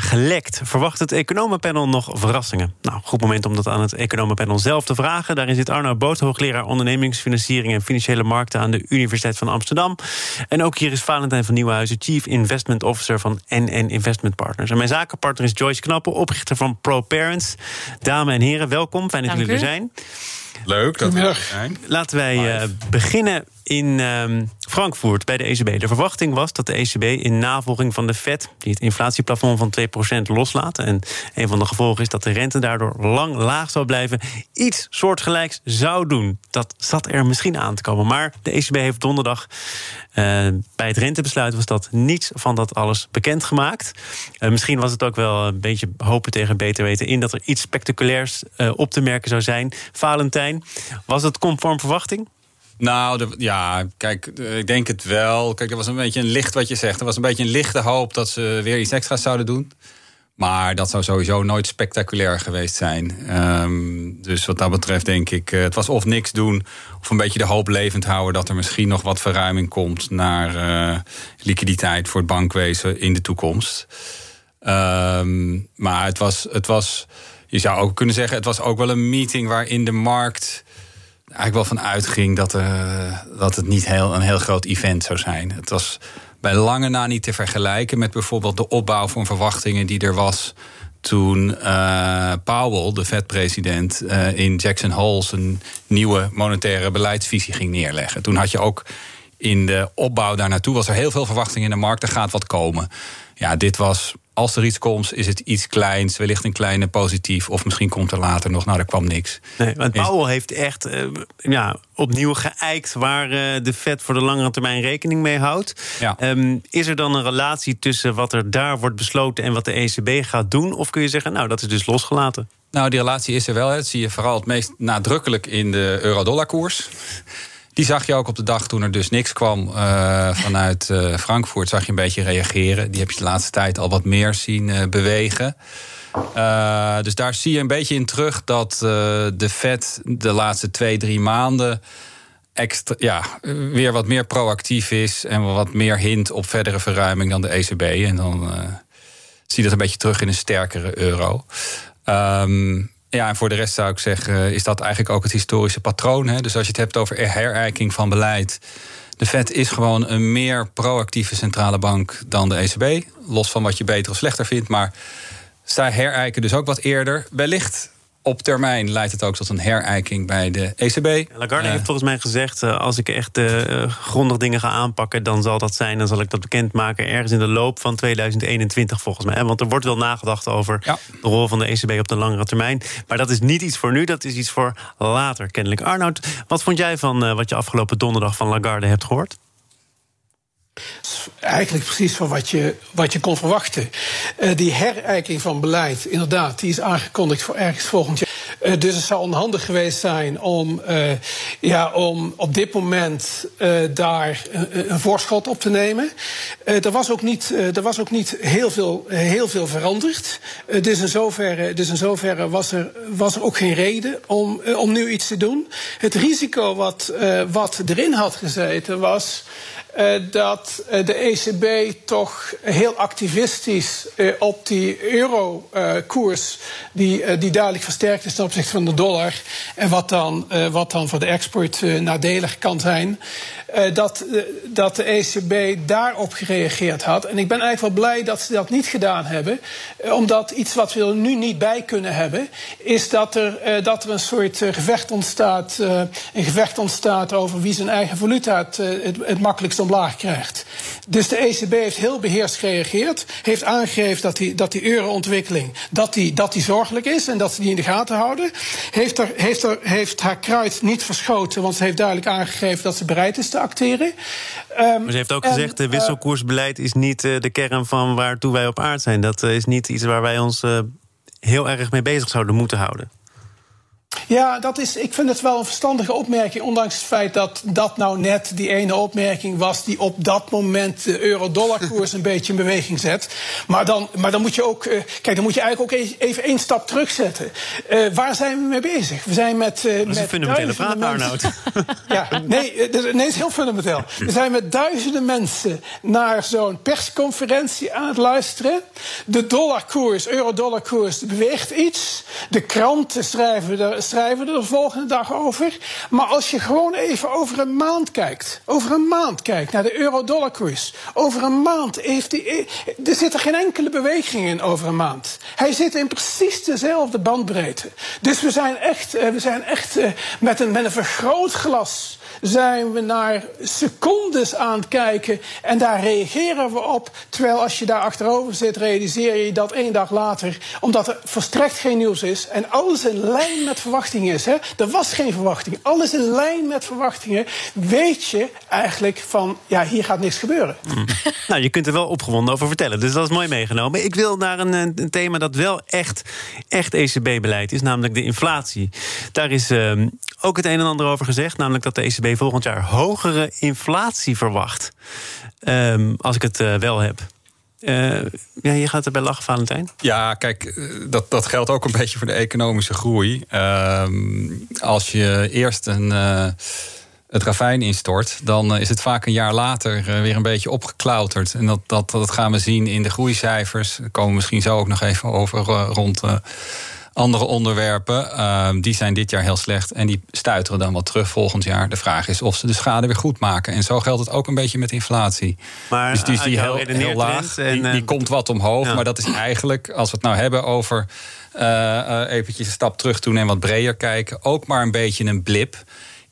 Gelekt. Verwacht het economenpanel nog verrassingen? Nou, goed moment om dat aan het economenpanel zelf te vragen. Daarin zit Arno Boot, hoogleraar ondernemingsfinanciering en financiële markten aan de Universiteit van Amsterdam. En ook hier is Valentijn van Nieuwenhuizen, Chief Investment Officer van NN Investment Partners. En mijn zakenpartner is Joyce Knappen, oprichter van ProParents. Dames en heren, welkom. Fijn dat jullie er zijn. Leuk dat we er zijn. Laten wij uh, beginnen in um, Frankfurt bij de ECB. De verwachting was dat de ECB in navolging van de Fed... die het inflatieplafond van 2% loslaat... en een van de gevolgen is dat de rente daardoor lang laag zou blijven... iets soortgelijks zou doen. Dat zat er misschien aan te komen. Maar de ECB heeft donderdag uh, bij het rentebesluit... was dat niets van dat alles bekendgemaakt. Uh, misschien was het ook wel een beetje hopen tegen beter weten... in dat er iets spectaculairs uh, op te merken zou zijn. Valentijn, was het conform verwachting? Nou, ja, kijk, ik denk het wel. Kijk, er was een beetje een licht wat je zegt. Er was een beetje een lichte hoop dat ze weer iets extra's zouden doen. Maar dat zou sowieso nooit spectaculair geweest zijn. Um, dus wat dat betreft denk ik, het was of niks doen... of een beetje de hoop levend houden... dat er misschien nog wat verruiming komt naar uh, liquiditeit voor het bankwezen in de toekomst. Um, maar het was, het was, je zou ook kunnen zeggen... het was ook wel een meeting waarin de markt eigenlijk wel van uitging dat, uh, dat het niet heel, een heel groot event zou zijn. Het was bij lange na niet te vergelijken met bijvoorbeeld de opbouw van verwachtingen die er was toen uh, Powell, de Fed-president, uh, in Jackson Hole zijn nieuwe monetaire beleidsvisie ging neerleggen. Toen had je ook in de opbouw daar naartoe was er heel veel verwachting in de markt. Er gaat wat komen. Ja, dit was als er iets komt, is het iets kleins, wellicht een kleine positief. Of misschien komt er later nog, nou, er kwam niks. Nee, want Powell heeft echt uh, ja, opnieuw geëikt waar uh, de Fed voor de langere termijn rekening mee houdt. Ja. Um, is er dan een relatie tussen wat er daar wordt besloten en wat de ECB gaat doen? Of kun je zeggen, nou, dat is dus losgelaten? Nou, die relatie is er wel. Hè. Dat zie je vooral het meest nadrukkelijk in de euro-dollar koers. Die zag je ook op de dag toen er dus niks kwam uh, vanuit uh, Frankfurt. Zag je een beetje reageren. Die heb je de laatste tijd al wat meer zien uh, bewegen. dus daar zie je een beetje in terug dat de Fed de laatste twee, drie maanden extra, ja, weer wat meer proactief is en wat meer hint op verdere verruiming dan de ECB. En dan zie je dat een beetje terug in een sterkere euro. Um, ja, en voor de rest zou ik zeggen, is dat eigenlijk ook het historische patroon. Hè? Dus als je het hebt over herijking van beleid. De Fed is gewoon een meer proactieve centrale bank dan de ECB. Los van wat je beter of slechter vindt. Maar zij herijken dus ook wat eerder. Wellicht op termijn leidt het ook tot een herijking bij de ECB. Lagarde uh, heeft volgens mij gezegd... Uh, als ik echt uh, grondig dingen ga aanpakken... dan zal dat zijn, dan zal ik dat bekendmaken... ergens in de loop van 2021 volgens mij. Want er wordt wel nagedacht over ja. de rol van de ECB op de langere termijn. Maar dat is niet iets voor nu, dat is iets voor later kennelijk. Arnoud, wat vond jij van wat je afgelopen donderdag van Lagarde hebt gehoord? Eigenlijk precies van wat je, wat je kon verwachten. Uh, die herijking van beleid, inderdaad, die is aangekondigd voor ergens volgend jaar. Uh, dus het zou onhandig geweest zijn om, uh, ja, om op dit moment daar een, voorschot op te nemen. er, was ook niet, er was ook niet heel veel, heel veel veranderd. dus in zoverre, dus in was, er, was er ook geen reden om, om nu iets te doen. Het risico wat, wat erin had gezeten was. Uh, dat uh, de ECB toch heel activistisch uh, op die euro-koers, die, die duidelijk versterkt is ten opzichte van de dollar, en wat dan, wat dan voor de export nadelig kan zijn, dat, dat de ECB daarop gereageerd had. En ik ben eigenlijk wel blij dat ze dat niet gedaan hebben, omdat iets wat we er nu niet bij kunnen hebben, is dat er, dat er een soort gevecht ontstaat, een gevecht ontstaat over wie zijn eigen valuta het, het, het makkelijkst omlaag krijgt. Dus de ECB heeft heel beheerst gereageerd. Heeft aangegeven dat die, dat die euroontwikkeling dat die, dat die zorgelijk is en dat ze die in de gaten houden. Heeft, er, heeft, er, heeft haar kruid niet verschoten, want ze heeft duidelijk aangegeven dat ze bereid is te acteren. Um, maar ze heeft ook en, gezegd: de wisselkoersbeleid is niet uh, de kern van waartoe wij op aard zijn. Dat uh, is niet iets waar wij ons heel erg mee bezig zouden moeten houden. Ja, dat is, ik vind het wel een verstandige opmerking. Ondanks het feit dat dat nou net die ene opmerking was. die op dat moment de euro-dollar-koers een beetje in beweging zet. Maar dan, maar dan moet je ook. Uh, kijk, dan moet je eigenlijk ook even één stap terugzetten. Uh, waar zijn we mee bezig? We zijn met. Uh, dat is een fundamentele vraag, Arnoud. ja, nee, nee, het is heel fundamenteel. We zijn met duizenden mensen naar zo'n persconferentie aan het luisteren. De dollarkoers, euro-dollarkoers, beweegt iets. De kranten schrijven er schrijven er de volgende dag over. Maar als je gewoon even over een maand kijkt, over een maand kijkt naar de euro-dollar-koers, over een maand heeft die, eh, er zit er geen enkele beweging in over een maand. Hij zit in precies dezelfde bandbreedte. Dus we zijn echt, eh, we zijn echt eh, met een, met een vergrootglas zijn we naar secondes aan het kijken en daar reageren we op. Terwijl als je daar achterover zit, realiseer je dat één dag later, omdat er volstrekt geen nieuws is en alles in lijn met verwachtingen is. Hè? Er was geen verwachting, alles in lijn met verwachtingen. Weet je eigenlijk van, ja, hier gaat niks gebeuren. Mm. nou, je kunt er wel opgewonden over vertellen, dus dat is mooi meegenomen. Ik wil naar een, een thema dat wel echt, echt ECB-beleid is, namelijk de inflatie. Daar is uh, ook het een en ander over gezegd, namelijk dat de ECB volgend jaar hogere inflatie verwacht. Um, als ik het uh, wel heb. Uh, ja, je gaat erbij lachen, Valentijn. Ja, kijk, eh, dat, dat geldt ook een beetje voor de economische groei. Uh, als je eerst een, het ravijn instort, dan is het vaak een jaar later weer een beetje opgeklauterd. En dat, dat, dat gaan we zien in de groeicijfers. Daar komen we misschien zo ook nog even over rond andere onderwerpen, uh, die zijn dit jaar heel slecht en die stuiteren dan wat terug volgend jaar. De vraag is of ze de schade weer goed maken. En zo geldt het ook een beetje met inflatie. Maar dus die is die heel, heel laag. En, die, die uh, komt wat omhoog, ja. maar dat is eigenlijk, als we het nou hebben over uh, eventjes een stap terug doen en wat breder kijken, ook maar een beetje een blip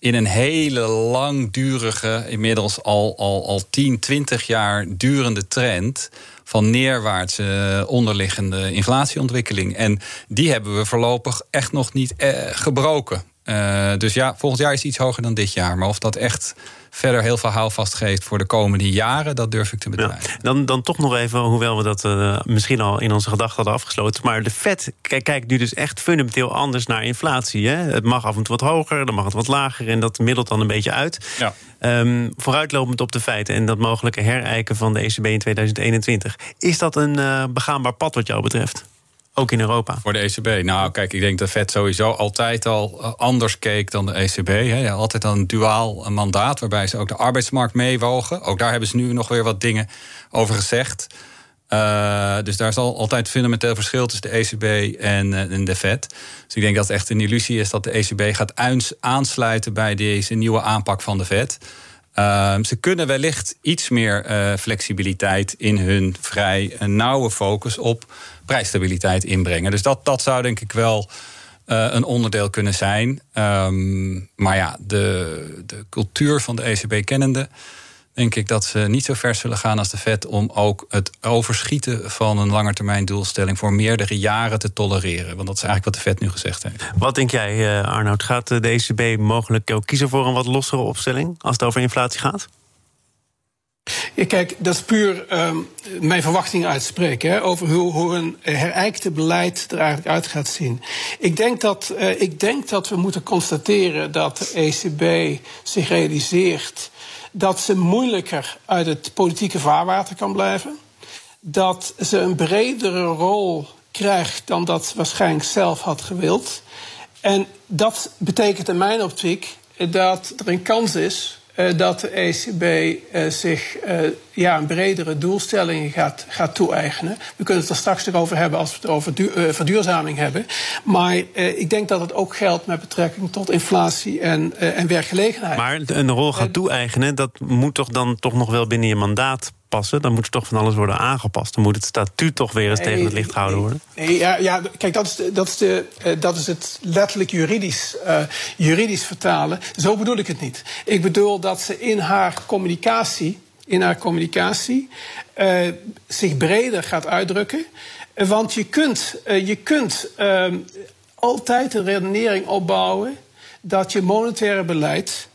in een hele langdurige, inmiddels al, al, al 10, 20 jaar durende trend van neerwaartse onderliggende inflatieontwikkeling. En die hebben we voorlopig echt nog niet eh, gebroken. Uh, dus ja, volgend jaar is iets hoger dan dit jaar. Maar of dat echt verder heel veel houvast geeft voor de komende jaren, dat durf ik te betwijfelen. Ja, dan, dan toch nog even, hoewel we dat uh, misschien al in onze gedachten hadden afgesloten. Maar de Fed kijkt nu dus echt fundamenteel anders naar inflatie. Hè? Het mag af en toe wat hoger, dan mag het wat lager. En dat middelt dan een beetje uit. Ja. Um, vooruitlopend op de feiten en dat mogelijke herijken van de ECB in 2021. Is dat een uh, begaanbaar pad wat jou betreft? Ook in Europa. Voor de ECB. Nou, kijk, ik denk dat Fed sowieso altijd al anders keek dan de ECB. He. Altijd al een duaal mandaat, waarbij ze ook de arbeidsmarkt meewogen. Ook daar hebben ze nu nog weer wat dingen over gezegd. Uh, dus daar is al altijd fundamenteel verschil tussen de ECB en, en, de Fed. Dus ik denk dat het echt een illusie is dat de ECB gaat aansluiten bij deze nieuwe aanpak van de Fed. Uh, ze kunnen wellicht iets meer uh, flexibiliteit in hun vrij nauwe focus op prijsstabiliteit inbrengen. Dus dat, dat zou denk ik wel uh, een onderdeel kunnen zijn. Um, maar ja, de, de cultuur van de ECB kennende denk ik dat ze niet zo ver zullen gaan als de Fed om ook het overschieten van een langetermijndoelstelling voor meerdere jaren te tolereren. Want dat is eigenlijk wat de Fed nu gezegd heeft. Wat denk jij, Arnoud? Gaat de ECB mogelijk ook kiezen voor een wat lossere opstelling als het over inflatie gaat? Ja, kijk, dat is puur um, mijn verwachting uitspreken hè, over hoe, hoe een herijkte beleid er eigenlijk uit gaat zien. Ik denk, dat, uh, ik denk dat we moeten constateren dat de ECB zich realiseert dat ze moeilijker uit het politieke vaarwater kan blijven. Dat ze een bredere rol krijgt dan dat ze waarschijnlijk zelf had gewild. En dat betekent in mijn optiek dat er een kans is dat de ECB uh, zich uh, ja, een bredere doelstellingen gaat, gaat toe-eigenen. We kunnen het er straks nog over hebben als we het over du- verduurzaming hebben. Maar ik denk dat het ook geldt met betrekking tot inflatie en, en werkgelegenheid. Maar een rol gaat toe-eigenen, dat moet toch dan toch nog wel binnen je mandaat passen, dan moet er toch van alles worden aangepast. Dan moet het statuut toch weer eens nee, tegen het licht gehouden worden. Nee, ja, ja, kijk, dat is, de, dat, is de, uh, dat is het letterlijk juridisch, uh, juridisch vertalen. Zo bedoel ik het niet. Ik bedoel dat ze in haar communicatie, in haar communicatie uh, zich breder gaat uitdrukken. Want je kunt, je kunt altijd een redenering opbouwen dat je monetaire beleid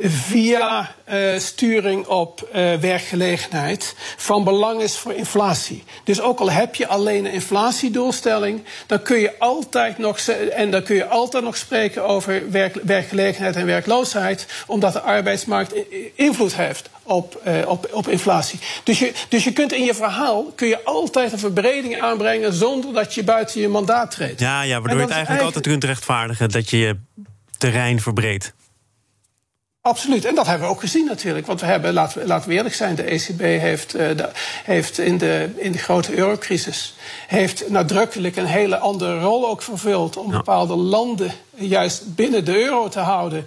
via uh, sturing op uh, werkgelegenheid van belang is voor inflatie. Dus ook al heb je alleen een inflatiedoelstelling, dan kun je altijd nog, en dan kun je altijd nog spreken over werk, werkgelegenheid en werkloosheid, omdat de arbeidsmarkt invloed heeft op, uh, op, op inflatie. Dus je, dus je kunt in je verhaal kun je altijd een verbreding aanbrengen zonder dat je buiten je mandaat treedt. Ja, ja waardoor je het eigenlijk, eigenlijk altijd kunt rechtvaardigen dat je je terrein verbreedt. Absoluut, en dat hebben we ook gezien natuurlijk. Want we hebben, laten we, laten we eerlijk zijn, de ECB heeft, uh, de, heeft in, de, in de grote eurocrisis... heeft nadrukkelijk een hele andere rol ook vervuld... om bepaalde landen juist binnen de euro te houden.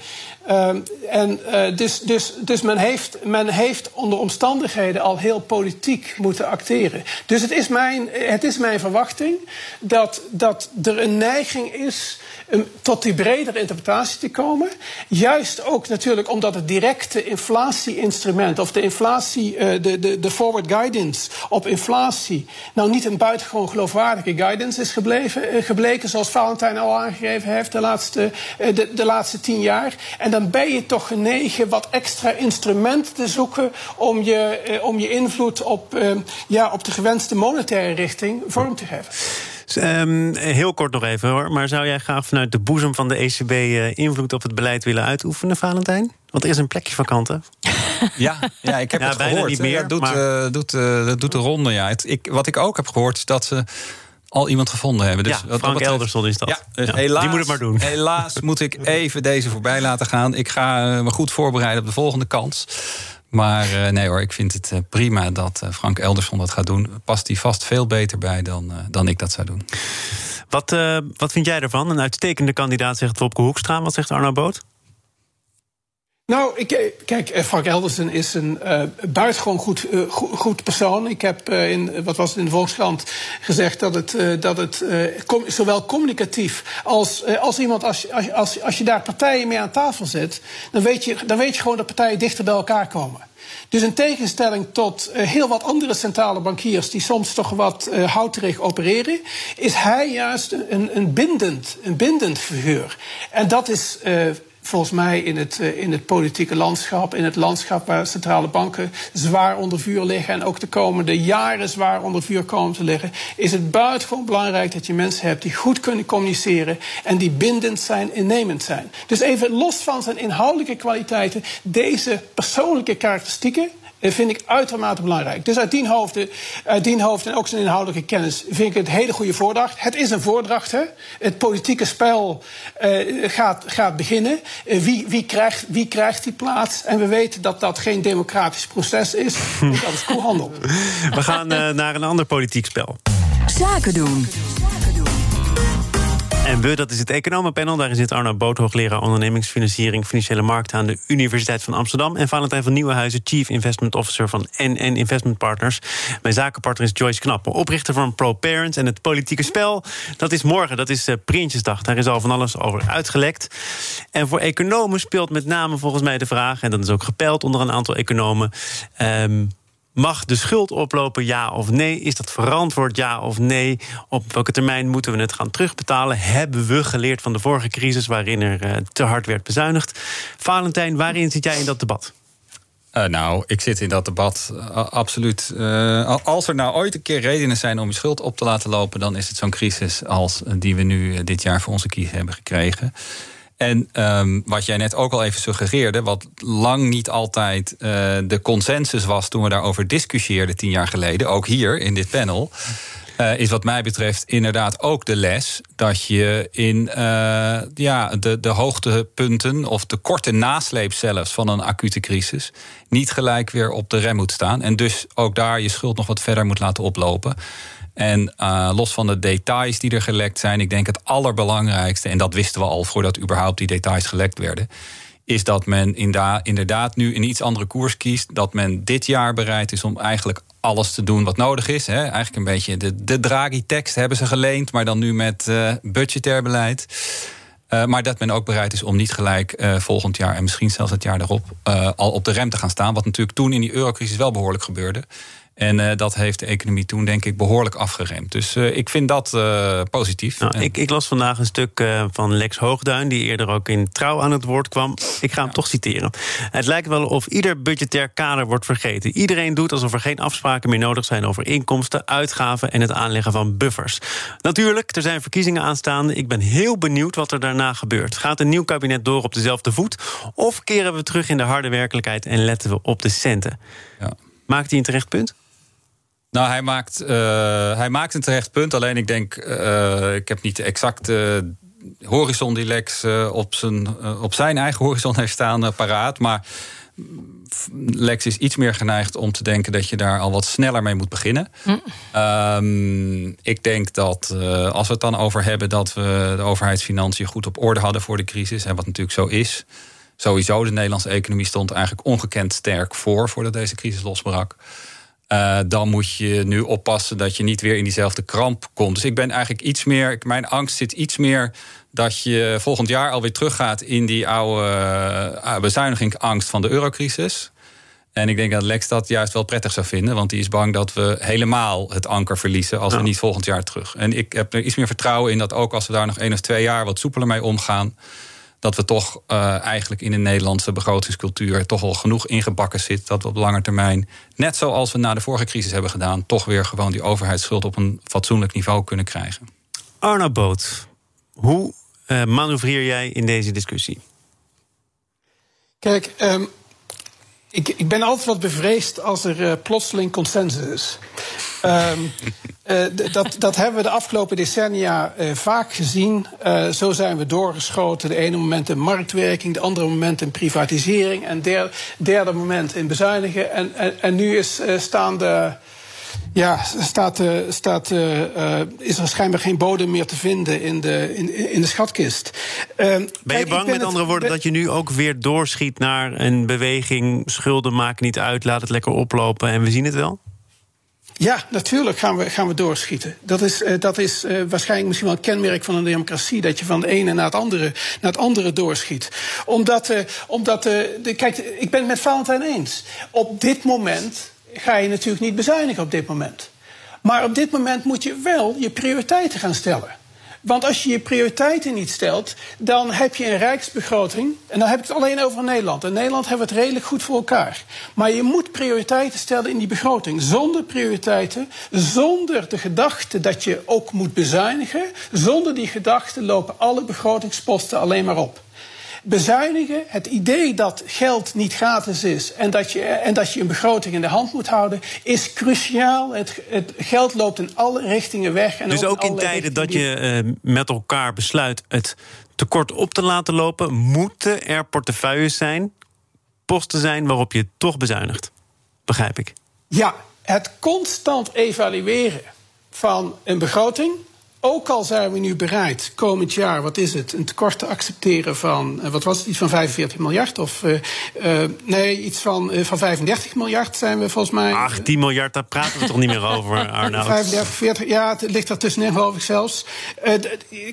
Uh, en uh, dus, dus, dus men, heeft, men heeft onder omstandigheden al heel politiek moeten acteren. Dus het is mijn, het is mijn verwachting dat, dat er een neiging is tot die bredere interpretatie te komen. Juist ook natuurlijk omdat het directe inflatie-instrument of de inflatie, uh, de, de, de forward guidance op inflatie, nou niet een buitengewoon geloofwaardige guidance is gebleven, uh, gebleken, zoals Valentijn al aangegeven heeft de laatste, uh, de, de laatste tien jaar. En dan ben je toch genegen wat extra instrumenten te zoeken om je, uh, om je invloed op, uh, ja, op de gewenste monetaire richting vorm te geven. Um, heel kort nog even hoor. Maar zou jij graag vanuit de boezem van de ECB uh, invloed op het beleid willen uitoefenen, Valentijn? Want er is een plekje vakant, hè? Ja, ja ik heb ja, het bijna gehoord. niet meer. dat doet, maar... uh, doet, uh, dat doet de ronde, ja. Het, ik, wat ik ook heb gehoord is dat ze al iemand gevonden hebben. Dus ja, wat, Frank Elderson is dat. Ja, dus ja, helaas, die moet het maar doen. Helaas moet ik even deze voorbij laten gaan. Ik ga uh, me goed voorbereiden op de volgende kans. Maar uh, nee hoor, ik vind het uh, prima dat uh, Frank Elderson dat gaat doen. Past hij vast veel beter bij dan, dan ik dat zou doen. Wat, wat vind jij ervan? Een uitstekende kandidaat zegt Wopke Hoekstra. Wat zegt Arno Boot? Nou, ik, kijk, Frank Elderson is een uh, buitengewoon goed, goed, persoon. Ik heb in, wat was het in de Volkskrant gezegd dat het, dat het zowel communicatief als, als iemand, als, als, als, je daar partijen mee aan tafel zet, dan weet, je, dan weet je gewoon dat partijen dichter bij elkaar komen. Dus in tegenstelling tot heel wat andere centrale bankiers die soms toch wat uh, houterig opereren, is hij juist een, een, bindend, een bindend figuur. En dat is. Volgens mij in het, in het politieke landschap, in het landschap waar centrale banken zwaar onder vuur liggen en ook de komende jaren zwaar onder vuur komen te liggen, is het buitengewoon belangrijk dat je mensen hebt die goed kunnen communiceren en die bindend zijn, innemend zijn. Dus even los van zijn inhoudelijke kwaliteiten, deze persoonlijke karakteristieken vind ik uitermate belangrijk. Dus uit die hoofden, uit die hoofden en ook zijn inhoudelijke kennis vind ik het een hele goede voordracht. Het is een voordracht. Hè? Het politieke spel uh, gaat, gaat beginnen. Uh, wie, wie, krijgt, wie krijgt die plaats? En we weten dat dat geen democratisch proces is. Dat is koelhandel. We gaan uh, naar een ander politiek spel. Zaken doen. En we, dat is het economenpanel. Daarin zit Arno Boot, hoogleraar ondernemingsfinanciering, financiële markten aan de Universiteit van Amsterdam. En Valentijn van Nieuwenhuizen, Chief Investment Officer van NN Investment Partners. Mijn zakenpartner is Joyce Knappen, oprichter van ProParents. En het politieke spel, dat is morgen, dat is uh, Prinsjesdag. Daar is al van alles over uitgelekt. En voor economen speelt met name volgens mij de vraag, en dat is ook gepeld onder een aantal economen. Um, Mag de schuld oplopen, ja of nee? Is dat verantwoord, ja of nee? Op welke termijn moeten we het gaan terugbetalen? Hebben we geleerd van de vorige crisis waarin er uh, te hard werd bezuinigd? Valentijn, waarin zit jij in dat debat? Uh, nou, ik zit in dat debat uh, absoluut. Als er nou ooit een keer redenen zijn om je schuld op te laten lopen, dan is het zo'n crisis als die we nu dit jaar voor onze kiezen hebben gekregen. En um, wat jij net ook al even suggereerde, wat lang niet altijd uh, de consensus was toen we daarover discussieerden tien jaar geleden, ook hier in dit panel. Uh, is wat mij betreft inderdaad ook de les dat je in uh, ja, de, de hoogtepunten of de korte nasleep zelfs van een acute crisis niet gelijk weer op de rem moet staan. En dus ook daar je schuld nog wat verder moet laten oplopen. En uh, los van de details die er gelekt zijn, ik denk het allerbelangrijkste, en dat wisten we al voordat überhaupt die details gelekt werden, is dat men inderdaad nu een iets andere koers kiest. Dat men dit jaar bereid is om eigenlijk alles te doen wat nodig is. Hè. Eigenlijk een beetje de, de Draghi-tekst hebben ze geleend, maar dan nu met uh, budgetair beleid. Uh, maar dat men ook bereid is om niet gelijk volgend jaar en misschien zelfs het jaar daarop al op de rem te gaan staan. Wat natuurlijk toen in die eurocrisis wel behoorlijk gebeurde. En uh, dat heeft de economie toen, denk ik, behoorlijk afgeremd. Dus uh, ik vind dat uh, positief. Nou, ik, ik, las vandaag een stuk van Lex Hoogduin, die eerder ook in Trouw aan het woord kwam. Ik ga hem toch citeren. Het lijkt wel of ieder budgetair kader wordt vergeten. Iedereen doet alsof er geen afspraken meer nodig zijn over inkomsten, uitgaven en het aanleggen van buffers. Natuurlijk, er zijn verkiezingen aanstaande. Ik ben heel benieuwd wat er daarna gebeurt. Gaat een nieuw kabinet door op dezelfde voet? Of keren we terug in de harde werkelijkheid en letten we op de centen? Ja. Maakt hij een terecht punt? Nou, hij maakt, uh, hij maakt een terecht punt. Alleen ik denk, uh, ik heb niet de exacte horizon die Lex uh, op, zijn, op zijn eigen horizon heeft staan paraat. Maar Lex is iets meer geneigd om te denken dat je daar al wat sneller mee moet beginnen. Hm. Um, ik denk dat als we het dan over hebben dat we de overheidsfinanciën goed op orde hadden voor de crisis, en wat natuurlijk zo is. Sowieso, de Nederlandse economie stond eigenlijk ongekend sterk voor voordat deze crisis losbrak. Uh, dan moet je nu oppassen dat je niet weer in diezelfde kramp komt. Dus ik ben eigenlijk iets meer. Mijn angst zit iets meer dat je volgend jaar alweer teruggaat in die oude uh, bezuinigingsangst van de eurocrisis. En ik denk dat Lex dat juist wel prettig zou vinden. Want die is bang dat we helemaal het anker verliezen als we niet volgend jaar terug. En ik heb er iets meer vertrouwen in dat ook als we daar nog één of twee jaar wat soepeler mee omgaan dat we toch uh, eigenlijk in de Nederlandse begrotingscultuur toch al genoeg ingebakken zit. Dat we op lange termijn, net zoals we na de vorige crisis hebben gedaan, toch weer gewoon die overheidsschuld op een fatsoenlijk niveau kunnen krijgen. Arno Boot, hoe uh, manoeuvreer jij in deze discussie? Kijk, um, ik, ik ben altijd wat bevreesd als er uh, plotseling consensus is. Um, uh, dat, dat hebben we de afgelopen decennia uh, vaak gezien. Zo zijn we doorgeschoten. De ene moment in marktwerking, de andere moment in privatisering... en derde, derde moment in bezuinigen. En, en, en nu is, staan de ja, staat, uh, staat, uh, is er schijnbaar geen bodem meer te vinden in de, in, in de schatkist. Uh, ben je bang, met andere woorden, dat je nu ook weer doorschiet naar een beweging... schulden maken niet uit, laat het lekker oplopen en we zien het wel? Ja, natuurlijk gaan we, gaan we doorschieten. Dat is, uh, dat is uh, waarschijnlijk misschien wel een kenmerk van een democratie. Dat je van de ene naar het andere, naar het andere doorschiet. Omdat, uh, omdat de, kijk, ik ben het met Valentijn eens. Op dit moment ga je natuurlijk niet bezuinigen op dit moment. Maar op dit moment moet je wel je prioriteiten gaan stellen. Want als je je prioriteiten niet stelt, dan heb je een rijksbegroting. En dan heb ik het alleen over Nederland. In Nederland hebben we het redelijk goed voor elkaar. Maar je moet prioriteiten stellen in die begroting. Zonder prioriteiten, zonder de gedachte dat je ook moet bezuinigen. Zonder die gedachte lopen alle begrotingsposten alleen maar op bezuinigen, het idee dat geld niet gratis is en dat je, en dat je een begroting in de hand moet houden, is cruciaal. Het, het geld loopt in alle richtingen weg. En dus ook in tijden dat je uh, met elkaar besluit het tekort op te laten lopen, moeten er portefeuilles zijn, posten zijn waarop je toch bezuinigt. Begrijp ik. Ja, het constant evalueren van een begroting ook al zijn we nu bereid komend jaar, wat is het, een tekort te accepteren van, eh, wat was het, iets van 45 miljard? Of uh, uh, nee, iets van, uh, van 35 miljard zijn we volgens mij. 18 miljard, daar praten we toch niet meer over, Arnoud? 35, 40, ja, het ligt er tussenin, geloof ik zelfs.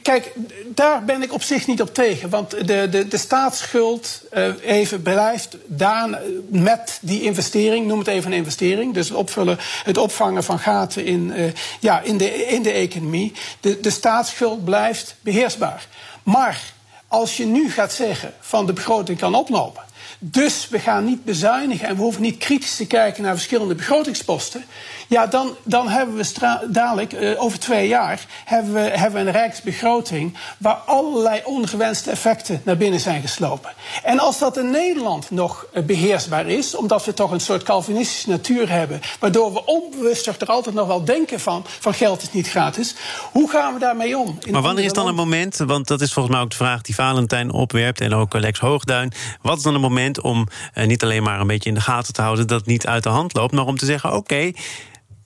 kijk, daar ben ik op zich niet op tegen. Want de, de, de staatsschuld even blijft daar met die investering, noem het even een investering. Dus het opvullen, het opvangen van gaten in, ja, in, de, in de economie de, de staatsschuld blijft beheersbaar. Maar als je nu gaat zeggen van de begroting kan oplopen. Dus we gaan niet bezuinigen en we hoeven niet kritisch te kijken naar verschillende begrotingsposten. Ja, dan, dan hebben we dadelijk, uh, over twee jaar, hebben we, hebben we een rijksbegroting waar allerlei ongewenste effecten naar binnen zijn geslopen. En als dat in Nederland nog uh, beheersbaar is, omdat we toch een soort Calvinistische natuur hebben, waardoor we onbewust er altijd nog wel denken van, van geld is niet gratis, hoe gaan we daarmee om? maar wanneer is dan een moment, want dat is volgens mij ook de vraag die Valentijn opwerpt en ook Lex Hoogduin, wat is dan een moment om uh, niet alleen maar een beetje in de gaten te houden dat het niet uit de hand loopt, maar om te zeggen: oké, okay,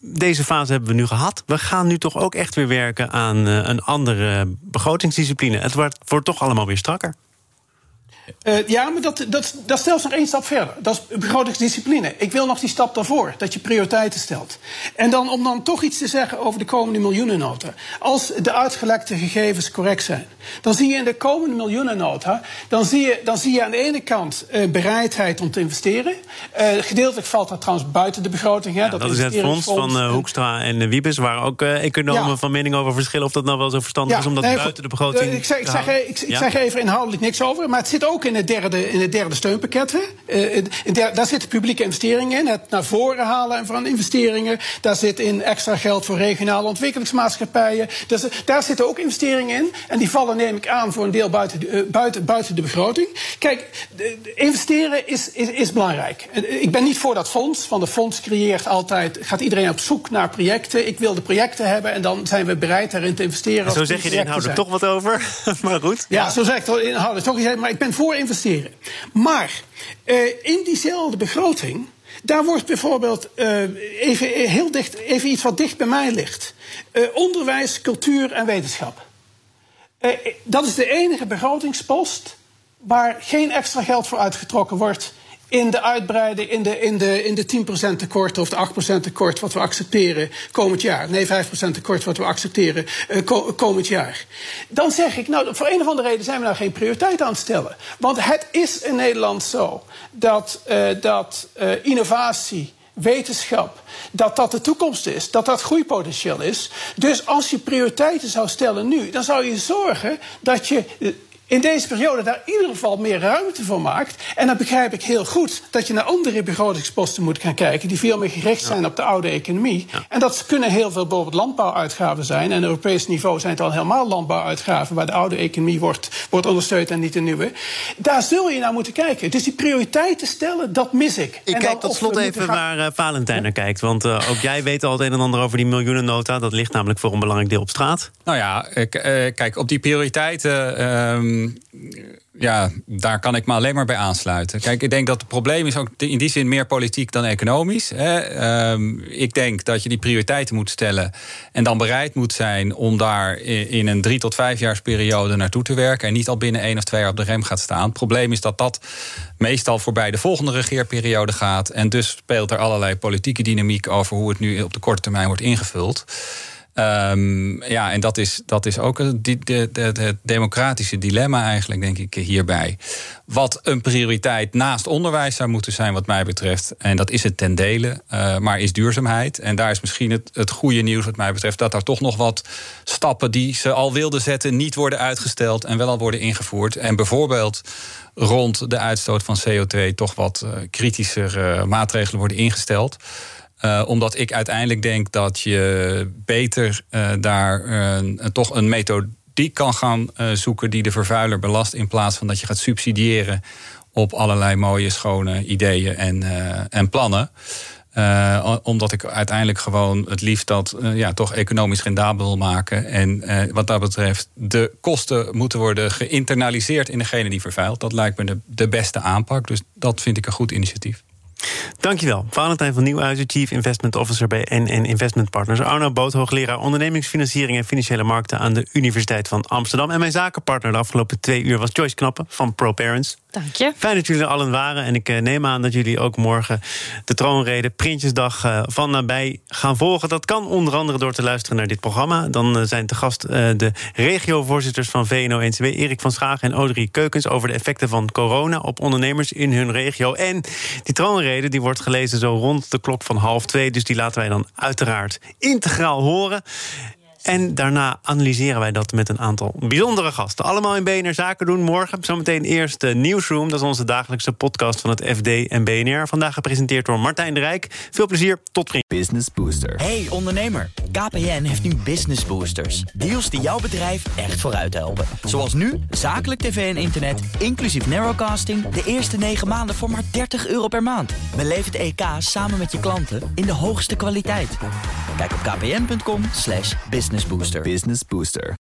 deze fase hebben we nu gehad. We gaan nu toch ook echt weer werken aan uh, een andere begrotingsdiscipline. Het wordt, wordt toch allemaal weer strakker. Uh, ja, maar dat, dat, dat stelt nog één stap verder. Dat is begrotingsdiscipline. Ik wil nog die stap daarvoor, dat je prioriteiten stelt. En dan om dan toch iets te zeggen over de komende miljoenennota. Als de uitgelekte gegevens correct zijn, dan zie je in de komende miljoenennota... dan zie je, dan zie je aan de ene kant uh, bereidheid om te investeren. Uh, gedeeltelijk valt dat trouwens buiten de begroting. Hè, ja, dat, dat is het fonds van Hoekstra en Wiebes... waar ook economen ja. van mening over verschillen... of dat nou wel zo verstandig ja, is om dat nee, buiten de begroting ik zeg, ik, zeg, ik, ik zeg even inhoudelijk niks over, maar het zit ook in het derde, in het derde steunpakket. Uh, in der, daar zitten publieke investeringen in. Het naar voren halen van investeringen. Daar zit in extra geld voor regionale ontwikkelingsmaatschappijen. Dus, daar zitten ook investeringen in. En die vallen, neem ik aan, voor een deel buiten de, uh, buiten, buiten de begroting. Kijk, investeren is, is, is belangrijk. Ik ben niet voor dat fonds, want de fonds creëert altijd, gaat iedereen op zoek naar projecten. Ik wil de projecten hebben en dan zijn we bereid daarin te investeren. En zo zeg je er inhoudelijk toch wat over, maar goed. Ja, zo zeg ik er inhoudelijk toch iets, maar ik ben voor investeren. Maar uh, in diezelfde begroting. Daar wordt bijvoorbeeld uh, even, heel dicht, even iets wat dicht bij mij ligt. Onderwijs, cultuur en wetenschap. dat is de enige begrotingspost waar geen extra geld voor uitgetrokken wordt in de uitbreiding, in de, in de, in de 10% tekort of de 8% tekort wat we accepteren komend jaar. Nee, 5% tekort wat we accepteren ko komend jaar. Dan zeg ik, nou, voor een of andere reden zijn we nou geen prioriteit aan het stellen. Want het is in Nederland zo dat, uh, dat uh, innovatie wetenschap, dat dat de toekomst is, dat dat groeipotentieel is. Dus als je prioriteiten zou stellen nu, dan zou je zorgen dat je in deze periode daar in ieder geval meer ruimte voor maakt. En dan begrijp ik heel goed dat je naar andere begrotingsposten moet gaan kijken... die veel meer gericht zijn op de oude economie. En dat kunnen heel veel bijvoorbeeld landbouwuitgaven zijn. En op Europees niveau zijn het al helemaal landbouwuitgaven... waar de oude economie wordt, wordt ondersteund en niet de nieuwe. Daar zul je naar moeten kijken. Dus die prioriteiten stellen, dat mis ik. Ik kijk tot slot even gaan... waar uh, Valentijn naar kijkt. Want uh, ook jij weet al het een en ander over die miljoenennota. Dat ligt namelijk voor een belangrijk deel op straat. Nou ja, ik, uh, kijk, op die prioriteiten... Ehm, ja, daar kan ik me alleen maar bij aansluiten. Kijk, ik denk dat het probleem is ook in die zin meer politiek dan economisch. Hè. Um, ik denk dat je die prioriteiten moet stellen en dan bereid moet zijn om daar in een drie tot vijf periode naartoe te werken en niet al binnen één of twee jaar op de rem gaat staan. Het probleem is dat dat meestal voorbij de volgende regeerperiode gaat en dus speelt er allerlei politieke dynamiek over hoe het nu op de korte termijn wordt ingevuld. Um, ja, en dat is, dat is ook het de, de, de, democratische dilemma eigenlijk, denk ik, hierbij. Wat een prioriteit naast onderwijs zou moeten zijn, wat mij betreft, en dat is het ten dele, uh, maar is duurzaamheid. En daar is misschien het, het goede nieuws, wat mij betreft, dat er toch nog wat stappen die ze al wilden zetten, niet worden uitgesteld en wel al worden ingevoerd. En bijvoorbeeld rond de uitstoot van CO2 toch wat uh, kritischer uh, maatregelen worden ingesteld. Uh, omdat ik uiteindelijk denk dat je beter uh, daar uh, toch een methodiek kan gaan zoeken die de vervuiler belast. In plaats van dat je gaat subsidiëren op allerlei mooie, schone ideeën en, en plannen. omdat ik uiteindelijk gewoon het liefst dat ja, toch economisch rendabel wil maken. En wat dat betreft, de kosten moeten worden geïnternaliseerd in degene die vervuilt. Dat lijkt me de, de beste aanpak. Dus dat vind ik een goed initiatief. Dankjewel. Valentijn van Nieuwhuizen, Chief Investment Officer bij NN Investment Partners. Arno Boot, hoogleraar ondernemingsfinanciering en financiële markten aan de Universiteit van Amsterdam. En mijn zakenpartner de afgelopen twee uur was Joyce Knappen van ProParents. Fijn dat jullie er allen waren. En ik eh, neem aan dat jullie ook morgen de troonrede Prinsjesdag eh, van nabij gaan volgen. Dat kan onder andere door te luisteren naar dit programma. Dan eh, zijn te gast de regiovoorzitters van VNO-NCW... Erik van Schagen en Audrey Keukens... over de effecten van corona op ondernemers in hun regio. En die troonrede die wordt gelezen zo rond de klok van half twee. Dus die laten wij dan uiteraard integraal horen. En daarna analyseren wij dat met een aantal bijzondere gasten. Allemaal in BNR Zaken doen morgen. Zometeen eerst de Newsroom. Dat is onze dagelijkse podcast van het FD en BNR. Vandaag gepresenteerd door Martijn de Rijk. Veel plezier, tot vriend. Business Booster. Hey ondernemer, KPN heeft nu Business Boosters. Deals die jouw bedrijf echt vooruit helpen. Zoals nu, zakelijk tv en internet, inclusief narrowcasting... de eerste 9 maanden voor maar 30 euro per maand. Beleef het EK samen met je klanten in de hoogste kwaliteit. Kijk op kpn.com business Business Booster. Business Booster.